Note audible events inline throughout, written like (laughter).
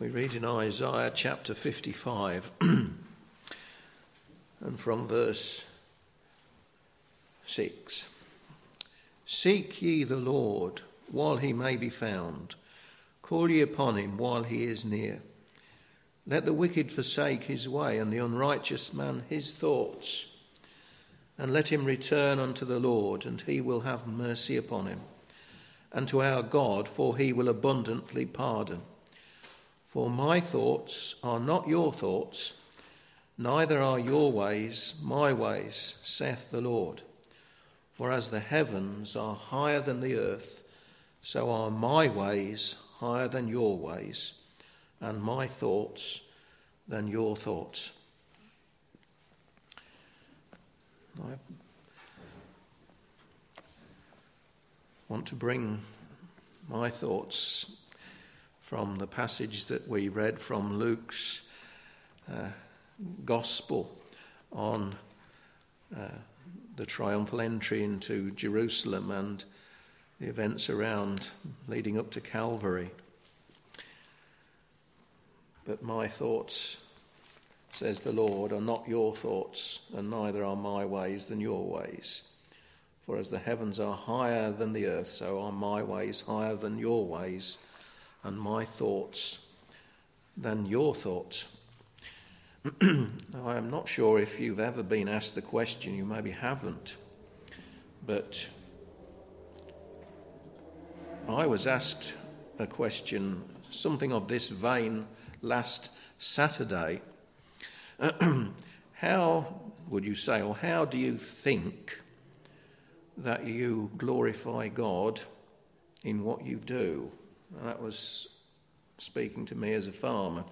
We read in Isaiah chapter 55 (clears throat) and from verse 6 Seek ye the Lord while he may be found, call ye upon him while he is near. Let the wicked forsake his way, and the unrighteous man his thoughts. And let him return unto the Lord, and he will have mercy upon him, and to our God, for he will abundantly pardon. For my thoughts are not your thoughts, neither are your ways my ways, saith the Lord. For as the heavens are higher than the earth, so are my ways higher than your ways and my thoughts than your thoughts. I want to bring my thoughts from the passage that we read from Luke's uh, Gospel on uh, the triumphal entry into Jerusalem and the events around leading up to Calvary. But my thoughts, says the Lord, are not your thoughts, and neither are my ways than your ways. For as the heavens are higher than the earth, so are my ways higher than your ways, and my thoughts than your thoughts. (clears throat) I am not sure if you've ever been asked the question, you maybe haven't, but I was asked a question, something of this vein last Saturday. (clears throat) how would you say, or how do you think that you glorify God in what you do? And that was speaking to me as a farmer.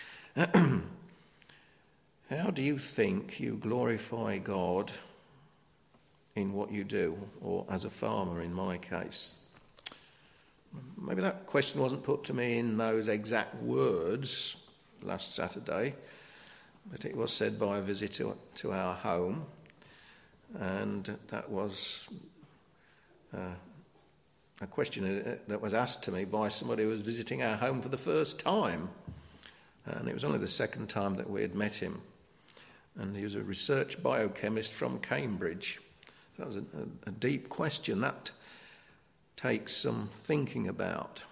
(clears throat) how do you think you glorify God in what you do, or as a farmer in my case? Maybe that question wasn't put to me in those exact words last Saturday, but it was said by a visitor to our home, and that was uh, a question that was asked to me by somebody who was visiting our home for the first time. And it was only the second time that we had met him. And he was a research biochemist from Cambridge. So that was a, a, deep question. That takes some thinking about.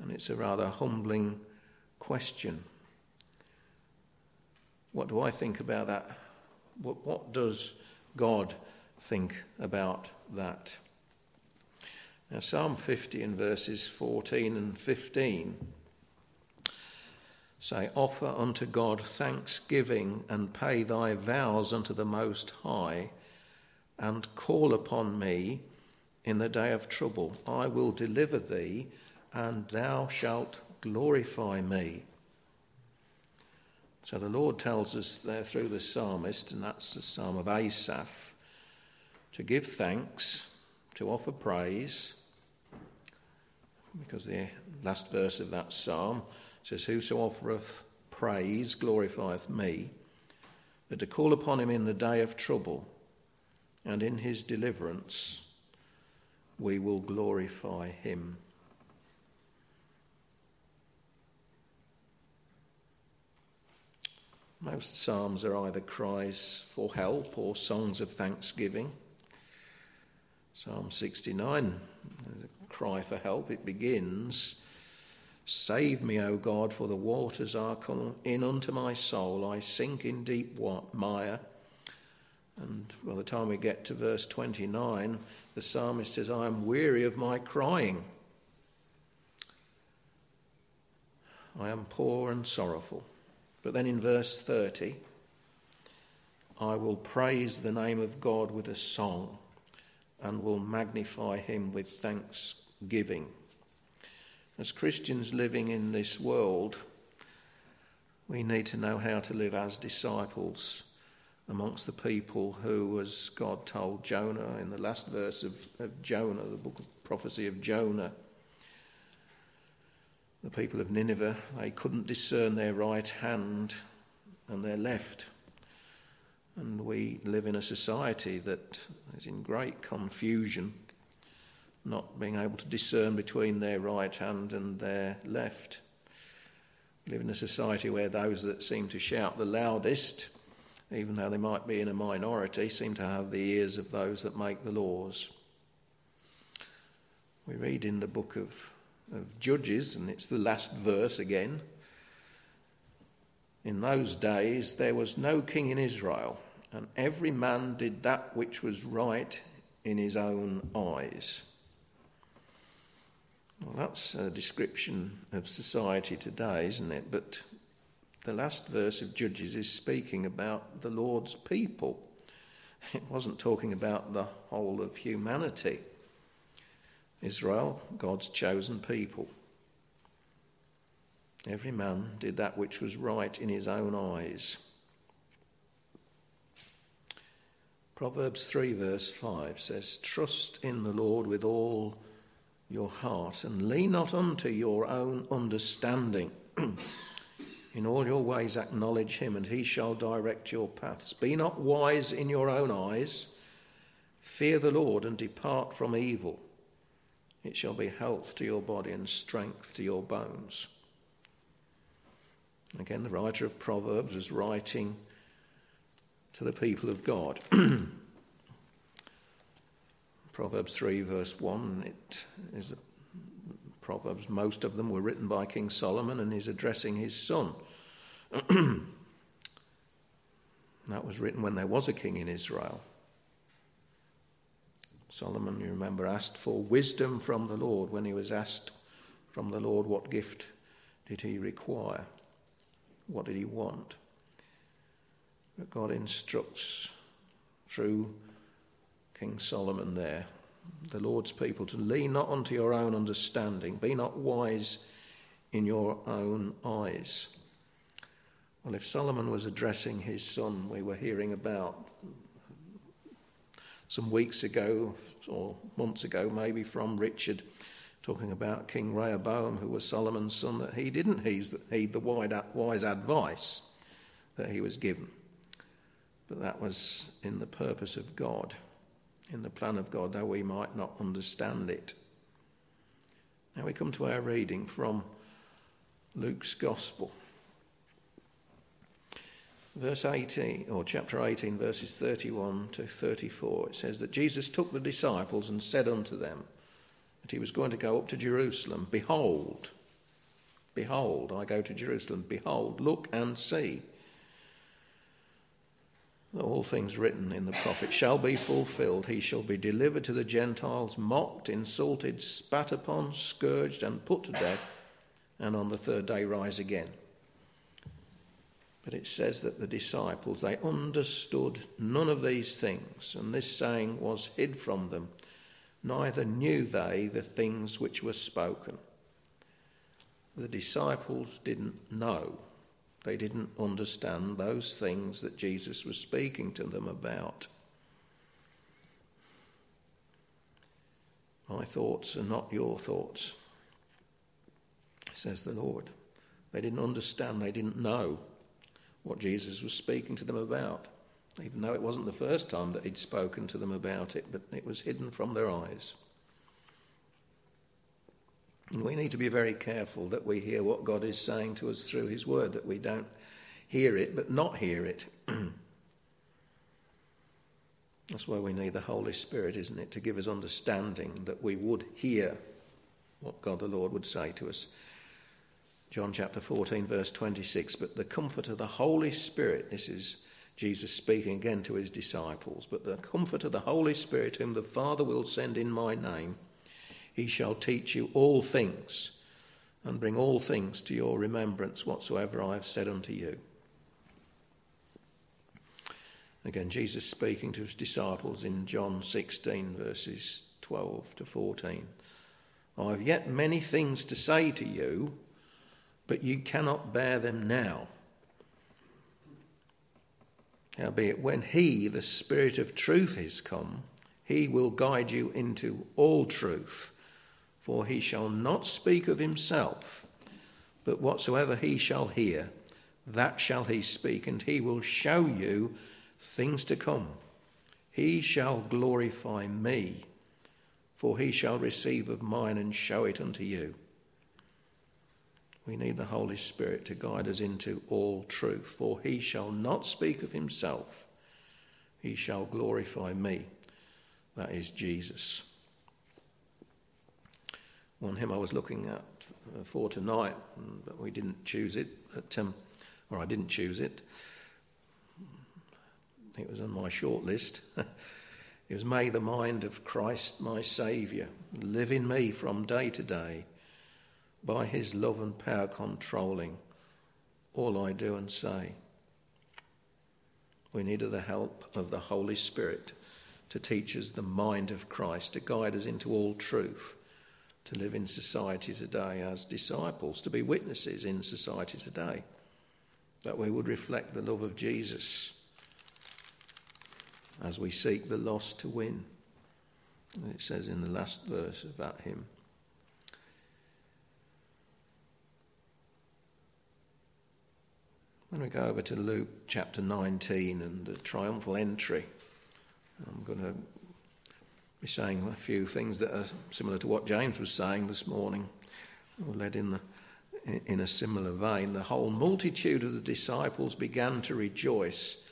And it's a rather humbling question. What do I think about that? What, what does God think about that? Now, Psalm 50 in verses 14 and 15 say, Offer unto God thanksgiving and pay thy vows unto the Most High, and call upon me in the day of trouble. I will deliver thee, and thou shalt glorify me. So the Lord tells us there through the psalmist, and that's the psalm of Asaph, to give thanks, to offer praise, because the last verse of that psalm says, Whoso offereth praise glorifieth me, but to call upon him in the day of trouble and in his deliverance we will glorify him. Most psalms are either cries for help or songs of thanksgiving. Psalm 69 is a cry for help. It begins, Save me, O God, for the waters are come in unto my soul. I sink in deep mire. And by the time we get to verse 29, the psalmist says, I am weary of my crying. I am poor and sorrowful. But then in verse 30, I will praise the name of God with a song and will magnify him with thanksgiving. As Christians living in this world, we need to know how to live as disciples amongst the people who, as God told Jonah in the last verse of, of Jonah, the book of prophecy of Jonah, the people of Nineveh, they couldn't discern their right hand and their left. And we live in a society that is in great confusion, not being able to discern between their right hand and their left. We live in a society where those that seem to shout the loudest, even though they might be in a minority, seem to have the ears of those that make the laws. We read in the book of, of Judges, and it's the last verse again. In those days there was no king in Israel, and every man did that which was right in his own eyes. Well, that's a description of society today, isn't it? But the last verse of Judges is speaking about the Lord's people. It wasn't talking about the whole of humanity. Israel, God's chosen people. Every man did that which was right in his own eyes. Proverbs 3, verse 5 says, Trust in the Lord with all your heart and lean not unto your own understanding. (clears throat) in all your ways acknowledge him, and he shall direct your paths. Be not wise in your own eyes. Fear the Lord and depart from evil. It shall be health to your body and strength to your bones. Again, the writer of Proverbs is writing to the people of God. (clears throat) Proverbs 3, verse 1, it is Proverbs, most of them were written by King Solomon, and he's addressing his son. (clears throat) that was written when there was a king in Israel. Solomon, you remember, asked for wisdom from the Lord when he was asked from the Lord what gift did he require? What did he want? But God instructs through King Solomon there, the Lord's people, to lean not unto your own understanding, be not wise in your own eyes. Well, if Solomon was addressing his son, we were hearing about some weeks ago, or months ago maybe, from Richard, talking about King Rehoboam, who was Solomon's son, that he didn't heed the wise advice that he was given. But that was in the purpose of God in the plan of God, though we might not understand it. Now we come to our reading from Luke's Gospel. Verse 18, or chapter 18, verses 31 to 34, it says that Jesus took the disciples and said unto them that he was going to go up to Jerusalem. Behold, behold, I go to Jerusalem. Behold, look and see all things written in the prophet shall be fulfilled. He shall be delivered to the Gentiles, mocked, insulted, spat upon, scourged, and put to death, and on the third day rise again. But it says that the disciples, they understood none of these things, and this saying was hid from them. Neither knew they the things which were spoken. The disciples didn't know they didn't understand those things that Jesus was speaking to them about. My thoughts are not your thoughts, says the Lord. They didn't understand, they didn't know what Jesus was speaking to them about, even though it wasn't the first time that he'd spoken to them about it, but it was hidden from their eyes. And we need to be very careful that we hear what God is saying to us through His Word, that we don't hear it but not hear it. (clears throat) That's why we need the Holy Spirit, isn't it, to give us understanding that we would hear what God the Lord would say to us. John chapter 14, verse 26. But the comfort of the Holy Spirit, this is Jesus speaking again to his disciples, but the comfort of the Holy Spirit, whom the Father will send in my name, he shall teach you all things and bring all things to your remembrance whatsoever I have said unto you. Again, Jesus speaking to his disciples in John 16, verses 12 to 14. I have yet many things to say to you, but you cannot bear them now. Howbeit, when he, the Spirit of truth, is come, he will guide you into all truth for he shall not speak of himself, but whatsoever he shall hear, that shall he speak, and he will show you things to come. He shall glorify me, for he shall receive of mine and show it unto you. We need the Holy Spirit to guide us into all truth. For he shall not speak of himself, he shall glorify me. That is Jesus. One hymn I was looking at uh, for tonight, but we didn't choose it, um, or I didn't choose it. It was on my short list. (laughs) it was May the mind of Christ my Saviour live in me from day to day by his love and power controlling all I do and say. We needed the help of the Holy Spirit to teach us the mind of Christ, to guide us into all truth, to live in society today as disciples, to be witnesses in society today, that we would reflect the love of Jesus as we seek the lost to win. And it says in the last verse of that hymn. When we go over to Luke chapter 19 and the triumphal entry, I'm going to be saying a few things that are similar to what James was saying this morning, or led in, the, in a similar vein. The whole multitude of the disciples began to rejoice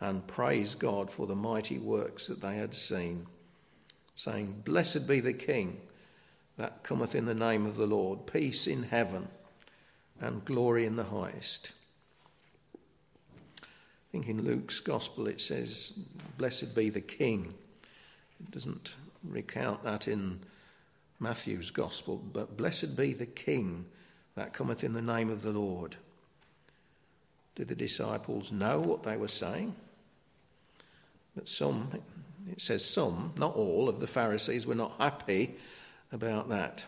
and praise God for the mighty works that they had seen, saying, Blessed be the King that cometh in the name of the Lord, peace in heaven and glory in the highest think in Luke's Gospel it says, Blessed be the King. It doesn't recount that in Matthew's Gospel, but blessed be the King that cometh in the name of the Lord. Did the disciples know what they were saying? But some, it says some, not all, of the Pharisees were not happy about that.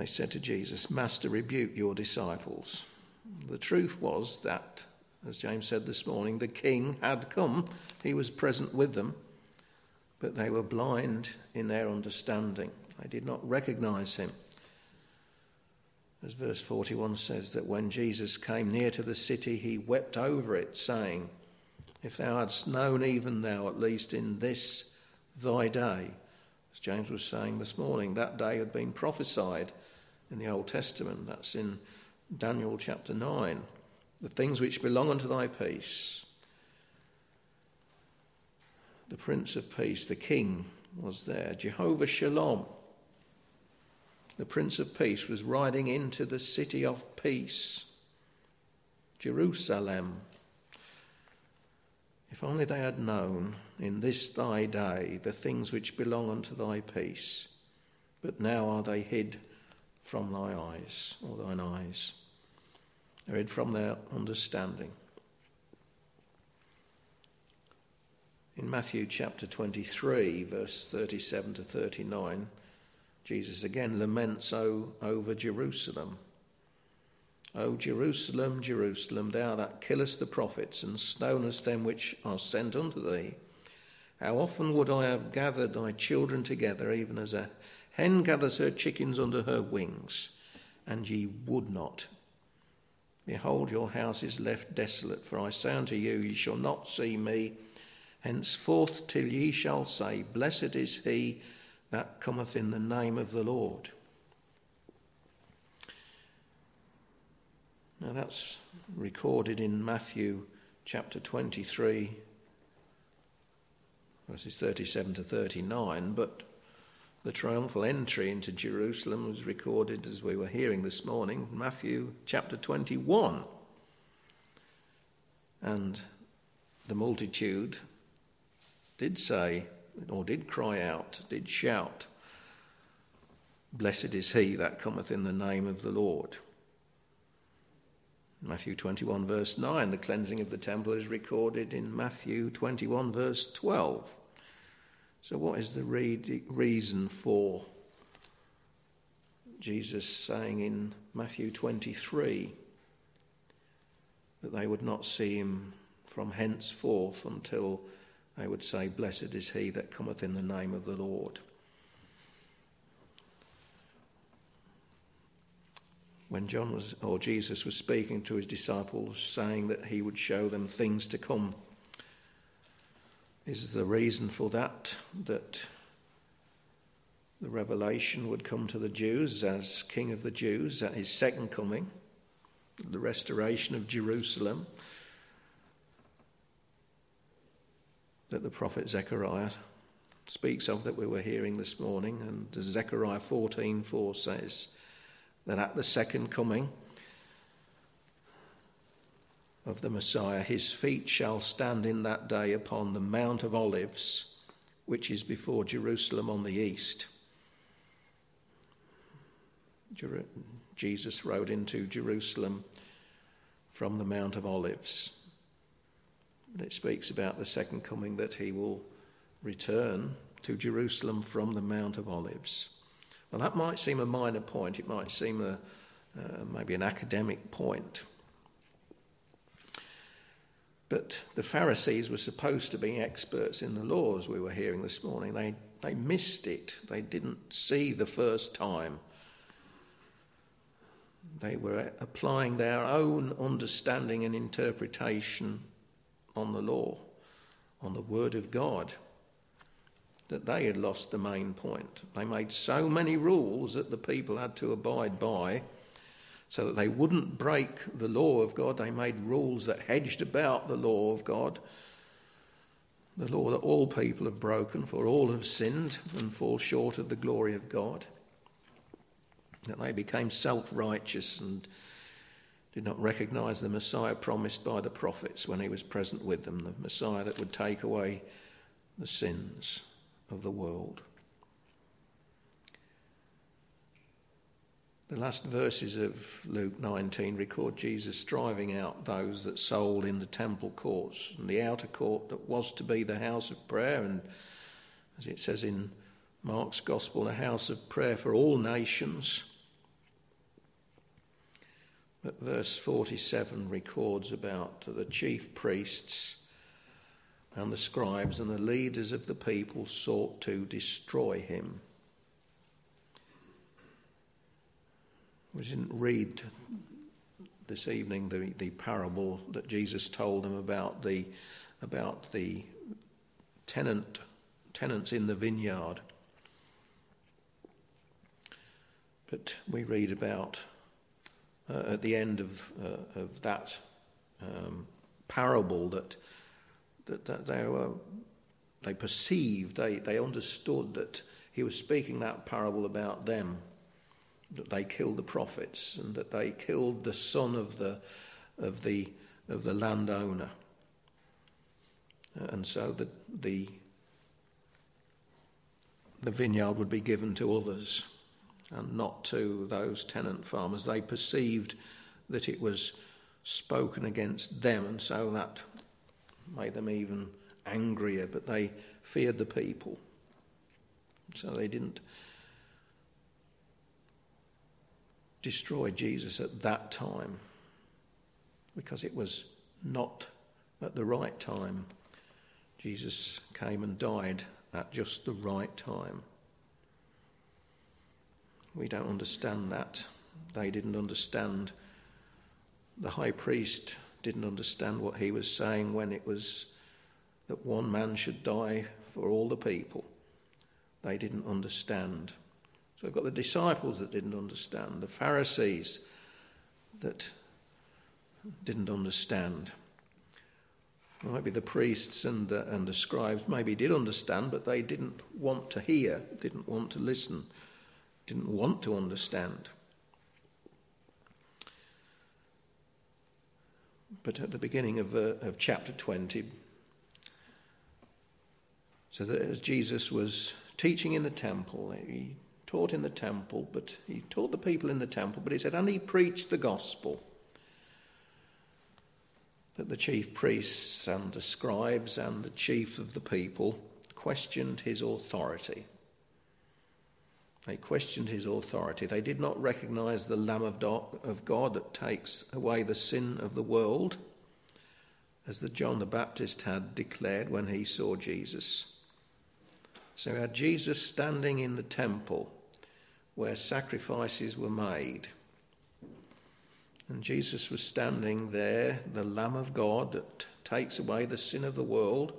They said to Jesus, Master, rebuke your disciples. The truth was that, as James said this morning, the king had come, he was present with them, but they were blind in their understanding. They did not recognize him. As verse 41 says, that when Jesus came near to the city, he wept over it, saying, If thou hadst known, even thou, at least in this thy day, as James was saying this morning, that day had been prophesied in the Old Testament. That's in Daniel chapter 9. The things which belong unto thy peace. The Prince of Peace, the King, was there. Jehovah Shalom, the Prince of Peace, was riding into the city of peace. Jerusalem. If only they had known in this thy day the things which belong unto thy peace, but now are they hid from thy eyes, or thine eyes. They're hid from their understanding. In Matthew chapter 23, verse 37 to 39, Jesus again laments over Jerusalem. O Jerusalem, Jerusalem, thou that killest the prophets and stonest them which are sent unto thee, how often would I have gathered thy children together, even as a hen gathers her chickens under her wings, and ye would not. Behold, your house is left desolate, for I say unto you, ye shall not see me henceforth till ye shall say, Blessed is he that cometh in the name of the Lord. Now that's recorded in Matthew chapter 23, verses 37 to 39, but the triumphal entry into Jerusalem was recorded, as we were hearing this morning, Matthew chapter 21. And the multitude did say, or did cry out, did shout, Blessed is he that cometh in the name of the Lord. Matthew 21, verse 9, the cleansing of the temple is recorded in Matthew 21, verse 12. So, what is the reason for Jesus saying in Matthew 23 that they would not see him from henceforth until they would say, Blessed is he that cometh in the name of the Lord? When John was, or Jesus was speaking to his disciples, saying that he would show them things to come is the reason for that that the revelation would come to the Jews as King of the Jews at his second coming, the restoration of Jerusalem that the prophet Zechariah speaks of that we were hearing this morning, and Zechariah 14:4 says, that at the second coming of the Messiah, his feet shall stand in that day upon the Mount of Olives, which is before Jerusalem on the east. Jesus rode into Jerusalem from the Mount of Olives. And it speaks about the second coming that he will return to Jerusalem from the Mount of Olives. Well, that might seem a minor point, it might seem a, uh, maybe an academic point. But the Pharisees were supposed to be experts in the laws we were hearing this morning. They, they missed it, they didn't see the first time. They were applying their own understanding and interpretation on the law, on the Word of God, that they had lost the main point. They made so many rules that the people had to abide by so that they wouldn't break the law of God. They made rules that hedged about the law of God, the law that all people have broken, for all have sinned and fall short of the glory of God. That they became self righteous and did not recognize the Messiah promised by the prophets when he was present with them, the Messiah that would take away the sins of the world. The last verses of Luke 19 record Jesus driving out those that sold in the temple courts and the outer court that was to be the house of prayer, and as it says in Mark's Gospel, a house of prayer for all nations. But verse 47 records about the chief priests and the scribes and the leaders of the people sought to destroy him. We didn't read this evening the, the parable that Jesus told them about the about the tenant tenants in the vineyard. But we read about uh, at the end of, uh, of that um, parable that, that, that they were they perceived, they, they understood that he was speaking that parable about them, that they killed the prophets and that they killed the son of the, of the, of the landowner. And so the, the, the vineyard would be given to others and not to those tenant farmers. They perceived that it was spoken against them, and so that made them even angrier, but they feared the people. So they didn't destroy Jesus at that time because it was not at the right time. Jesus came and died at just the right time. We don't understand that. They didn't understand. The high priest didn't understand what he was saying when it was that one man should die for all the people. They didn't understand. So I've got the disciples that didn't understand, the Pharisees that didn't understand. Maybe the priests and the, and the scribes maybe did understand, but they didn't want to hear, didn't want to listen didn't want to understand. But at the beginning of, uh, of chapter 20, so that as Jesus was teaching in the temple, he taught in the temple, but he taught the people in the temple, but he said, and he preached the gospel. That the chief priests and the scribes and the chief of the people questioned his authority. They questioned his authority. They did not recognize the Lamb of God that takes away the sin of the world, as the John the Baptist had declared when he saw Jesus. So we had Jesus standing in the temple where sacrifices were made. And Jesus was standing there, the Lamb of God that takes away the sin of the world.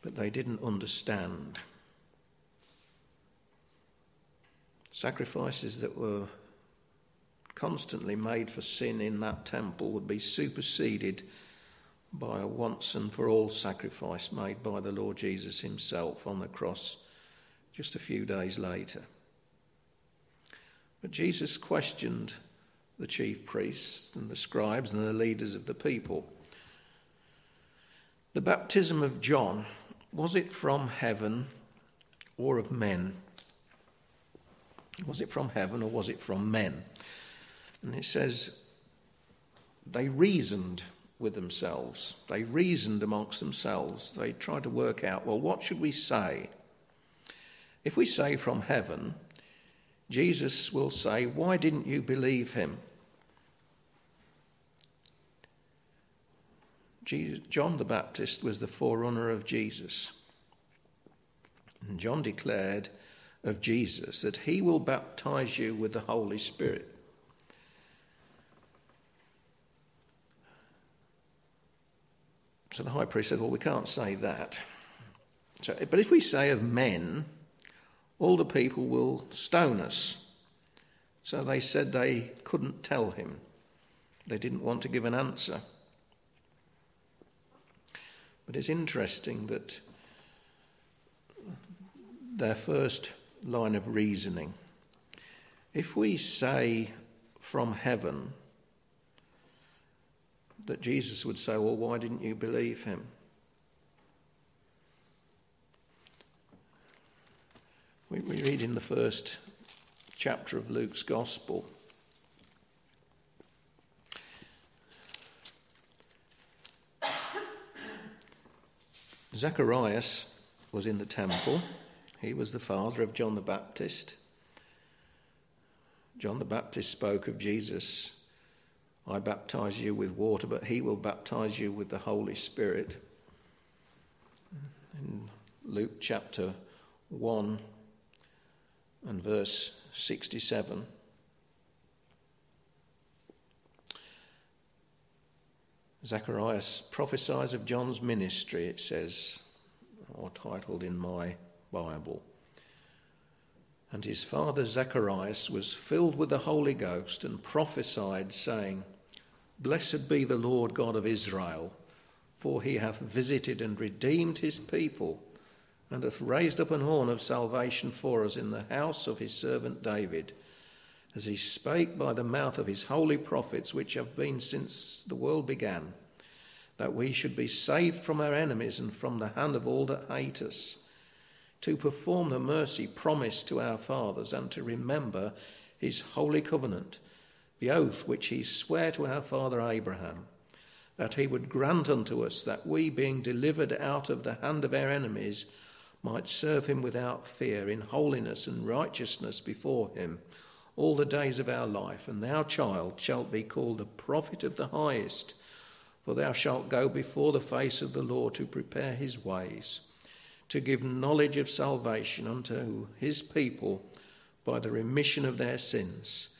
But they didn't understand. Sacrifices that were constantly made for sin in that temple would be superseded by a once and for all sacrifice made by the Lord Jesus himself on the cross just a few days later. But Jesus questioned the chief priests and the scribes and the leaders of the people. The baptism of John, was it from heaven or of men? Was it from heaven or was it from men? And it says, they reasoned with themselves. They reasoned amongst themselves. They tried to work out, well, what should we say? If we say from heaven, Jesus will say, Why didn't you believe him? John the Baptist was the forerunner of Jesus. And John declared of Jesus that he will baptize you with the Holy Spirit. So the high priest said, Well, we can't say that. So, but if we say of men, all the people will stone us. So they said they couldn't tell him. They didn't want to give an answer. But it's interesting that their first line of reasoning, if we say from heaven that Jesus would say, Well, why didn't you believe him? We, we read in the first chapter of Luke's Gospel. (coughs) Zacharias was in the temple. He was the father of John the Baptist. John the Baptist spoke of Jesus I baptize you with water, but he will baptize you with the Holy Spirit. In Luke chapter 1, and verse 67. Zacharias prophesies of John's ministry, it says, or titled in my Bible. And his father Zacharias was filled with the Holy Ghost and prophesied, saying, Blessed be the Lord God of Israel, for he hath visited and redeemed his people and hath raised up an horn of salvation for us in the house of his servant David, as he spake by the mouth of his holy prophets, which have been since the world began, that we should be saved from our enemies and from the hand of all that hate us, to perform the mercy promised to our fathers, and to remember his holy covenant, the oath which he sware to our father Abraham that he would grant unto us that we, being delivered out of the hand of our enemies, might serve him without fear in holiness and righteousness before him all the days of our life. And thou, child, shalt be called a prophet of the highest, for thou shalt go before the face of the Lord to prepare his ways, to give knowledge of salvation unto his people by the remission of their sins,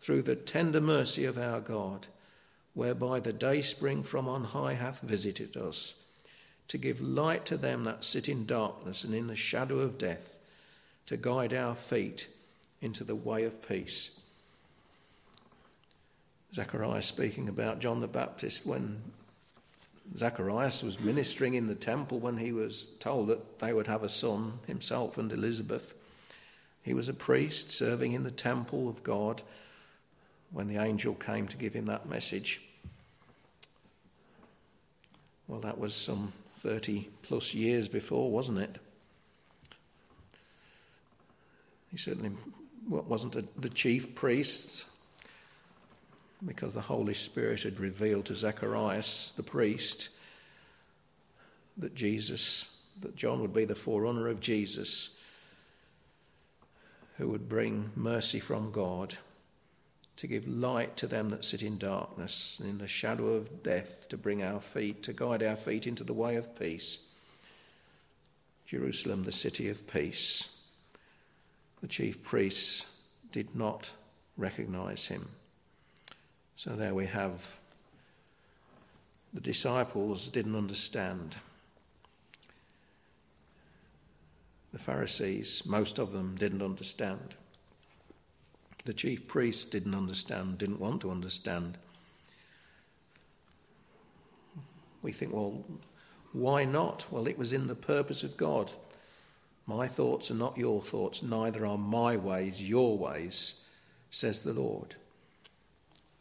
through the tender mercy of our God, whereby the day spring from on high hath visited us to give light to them that sit in darkness and in the shadow of death, to guide our feet into the way of peace. Zacharias speaking about John the Baptist when Zacharias was ministering in the temple when he was told that they would have a son, himself and Elizabeth. He was a priest serving in the temple of God when the angel came to give him that message. Well, that was some 30 plus years before, wasn't it? He certainly wasn't the chief priests, because the Holy Spirit had revealed to Zacharias, the priest, that Jesus, that John would be the forerunner of Jesus, who would bring mercy from God to give light to them that sit in darkness and in the shadow of death, to bring our feet, to guide our feet into the way of peace. Jerusalem, the city of peace. The chief priests did not recognize him. So there we have the disciples didn't understand. The Pharisees, most of them, didn't understand. The chief priests didn't understand, didn't want to understand. We think, well, why not? Well, it was in the purpose of God. My thoughts are not your thoughts, neither are my ways your ways, says the Lord.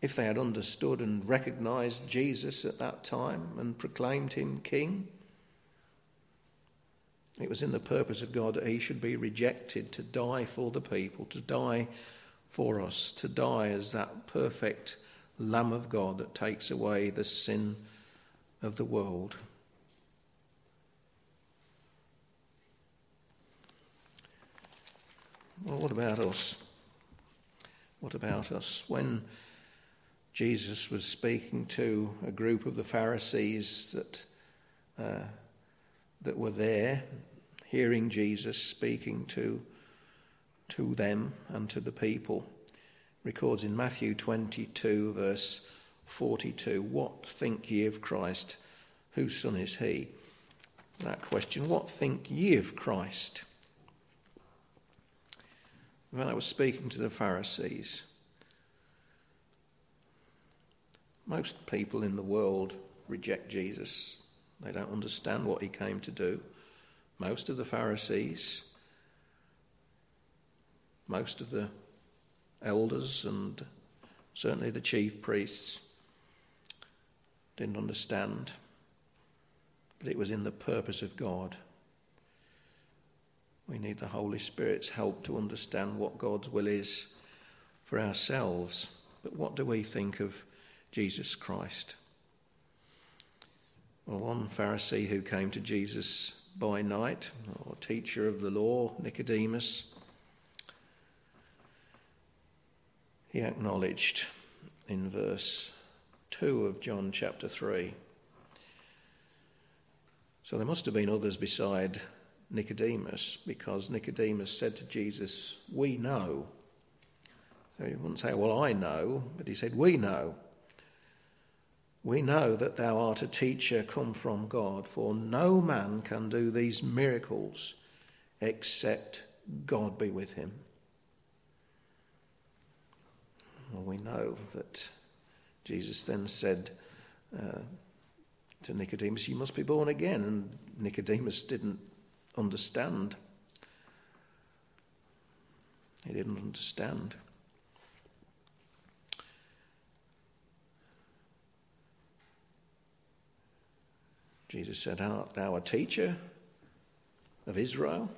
If they had understood and recognized Jesus at that time and proclaimed him king, it was in the purpose of God that he should be rejected to die for the people, to die for us, to die as that perfect Lamb of God that takes away the sin of the world. Well, what about us? What about us? When Jesus was speaking to a group of the Pharisees that, uh, that were there, hearing Jesus speaking to, to them and to the people, records in Matthew 22, verse 42 What think ye of Christ? Whose son is he? That question, what think ye of Christ? When I was speaking to the Pharisees, most people in the world reject Jesus. They don't understand what he came to do. Most of the Pharisees, most of the elders, and certainly the chief priests didn't understand. But it was in the purpose of God. We need the Holy Spirit's help to understand what God's will is for ourselves. But what do we think of Jesus Christ? Well, one Pharisee who came to Jesus by night, or teacher of the law, Nicodemus, he acknowledged in verse 2 of John chapter 3. So there must have been others beside Nicodemus because Nicodemus said to Jesus, We know. So he wouldn't say, Well, I know, but he said, We know. We know that thou art a teacher come from God, for no man can do these miracles except God be with him. Well, we know that Jesus then said uh, to Nicodemus, You must be born again. And Nicodemus didn't understand. He didn't understand. Jesus said, Art thou a teacher of Israel?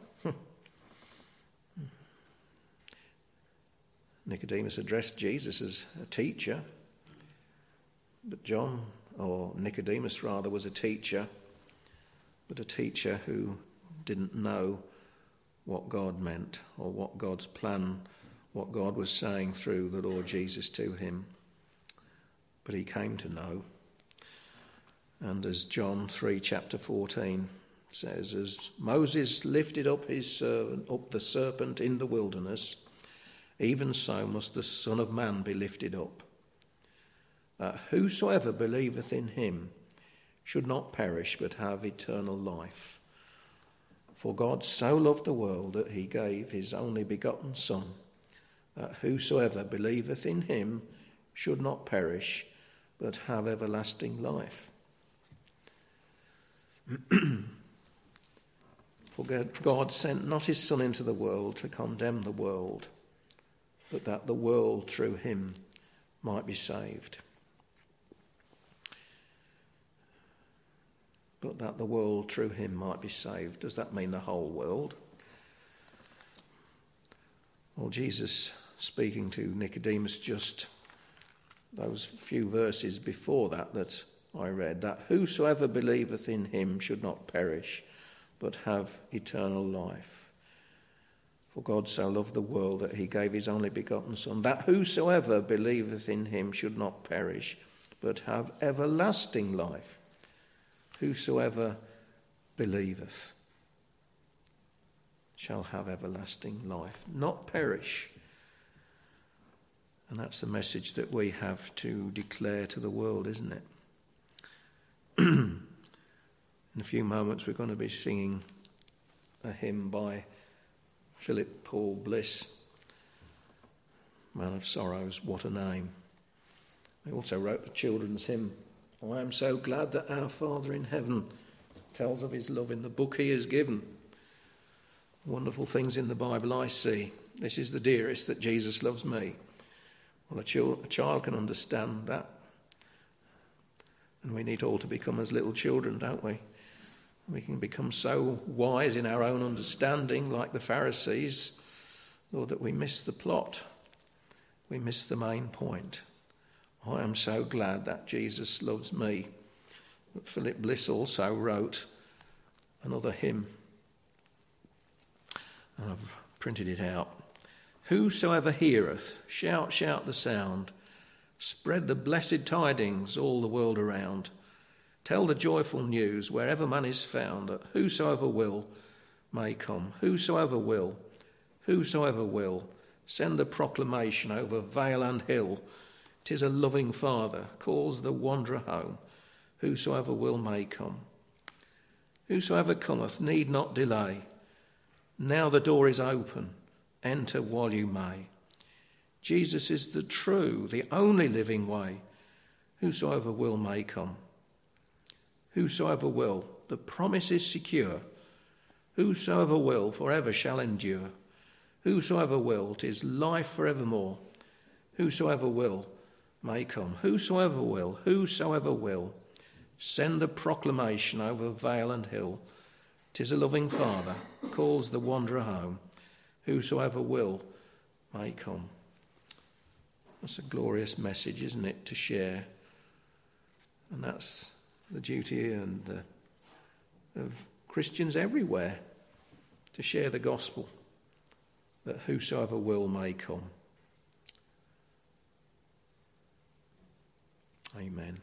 Nicodemus addressed Jesus as a teacher, but John, or Nicodemus rather, was a teacher, but a teacher who didn't know what God meant or what God's plan, what God was saying through the Lord Jesus to him. But he came to know. And as John 3, chapter 14 says, as Moses lifted up his servant, up the serpent in the wilderness, even so must the Son of Man be lifted up, that whosoever believeth in him should not perish but have eternal life. For God so loved the world that he gave his only begotten Son, that whosoever believeth in him should not perish, but have everlasting life. (clears throat) For God sent not his Son into the world to condemn the world, but that the world through him might be saved. but that the world through him might be saved. Does that mean the whole world? Well, Jesus speaking to Nicodemus just those few verses before that that I read, that whosoever believeth in him should not perish, but have eternal life. For God so loved the world that he gave his only begotten Son, that whosoever believeth in him should not perish, but have everlasting life. Whosoever believeth shall have everlasting life, not perish. And that's the message that we have to declare to the world, isn't it? (clears throat) In a few moments, we're going to be singing a hymn by Philip Paul Bliss. Man of Sorrows, what a name. He also wrote the children's hymn, I am so glad that our Father in heaven tells of his love in the book he has given. Wonderful things in the Bible I see. This is the dearest that Jesus loves me. Well, a, child, a child can understand that. And we need all to become as little children, don't we? We can become so wise in our own understanding, like the Pharisees, Lord, that we miss the plot. We miss the main point. I am so glad that Jesus loves me. But Philip Bliss also wrote another hymn, and I've printed it out. Whosoever heareth, shout, shout the sound, spread the blessed tidings all the world around. Tell the joyful news wherever man is found that whosoever will may come, whosoever will, whosoever will, send the proclamation over vale and hill. Tis a loving Father calls the wanderer home, whosoever will may come. Whosoever cometh need not delay. Now the door is open, enter while you may. Jesus is the true, the only living way. Whosoever will may come. Whosoever will, the promise is secure. Whosoever will forever shall endure. Whosoever will, tis life forevermore. Whosoever will may come. Whosoever will, whosoever will, send the proclamation over vale and hill. Tis a loving Father calls the wanderer home. Whosoever will may come. That's a glorious message, isn't it, to share? And that's the duty and uh, of Christians everywhere to share the gospel that whosoever will may come. Amen.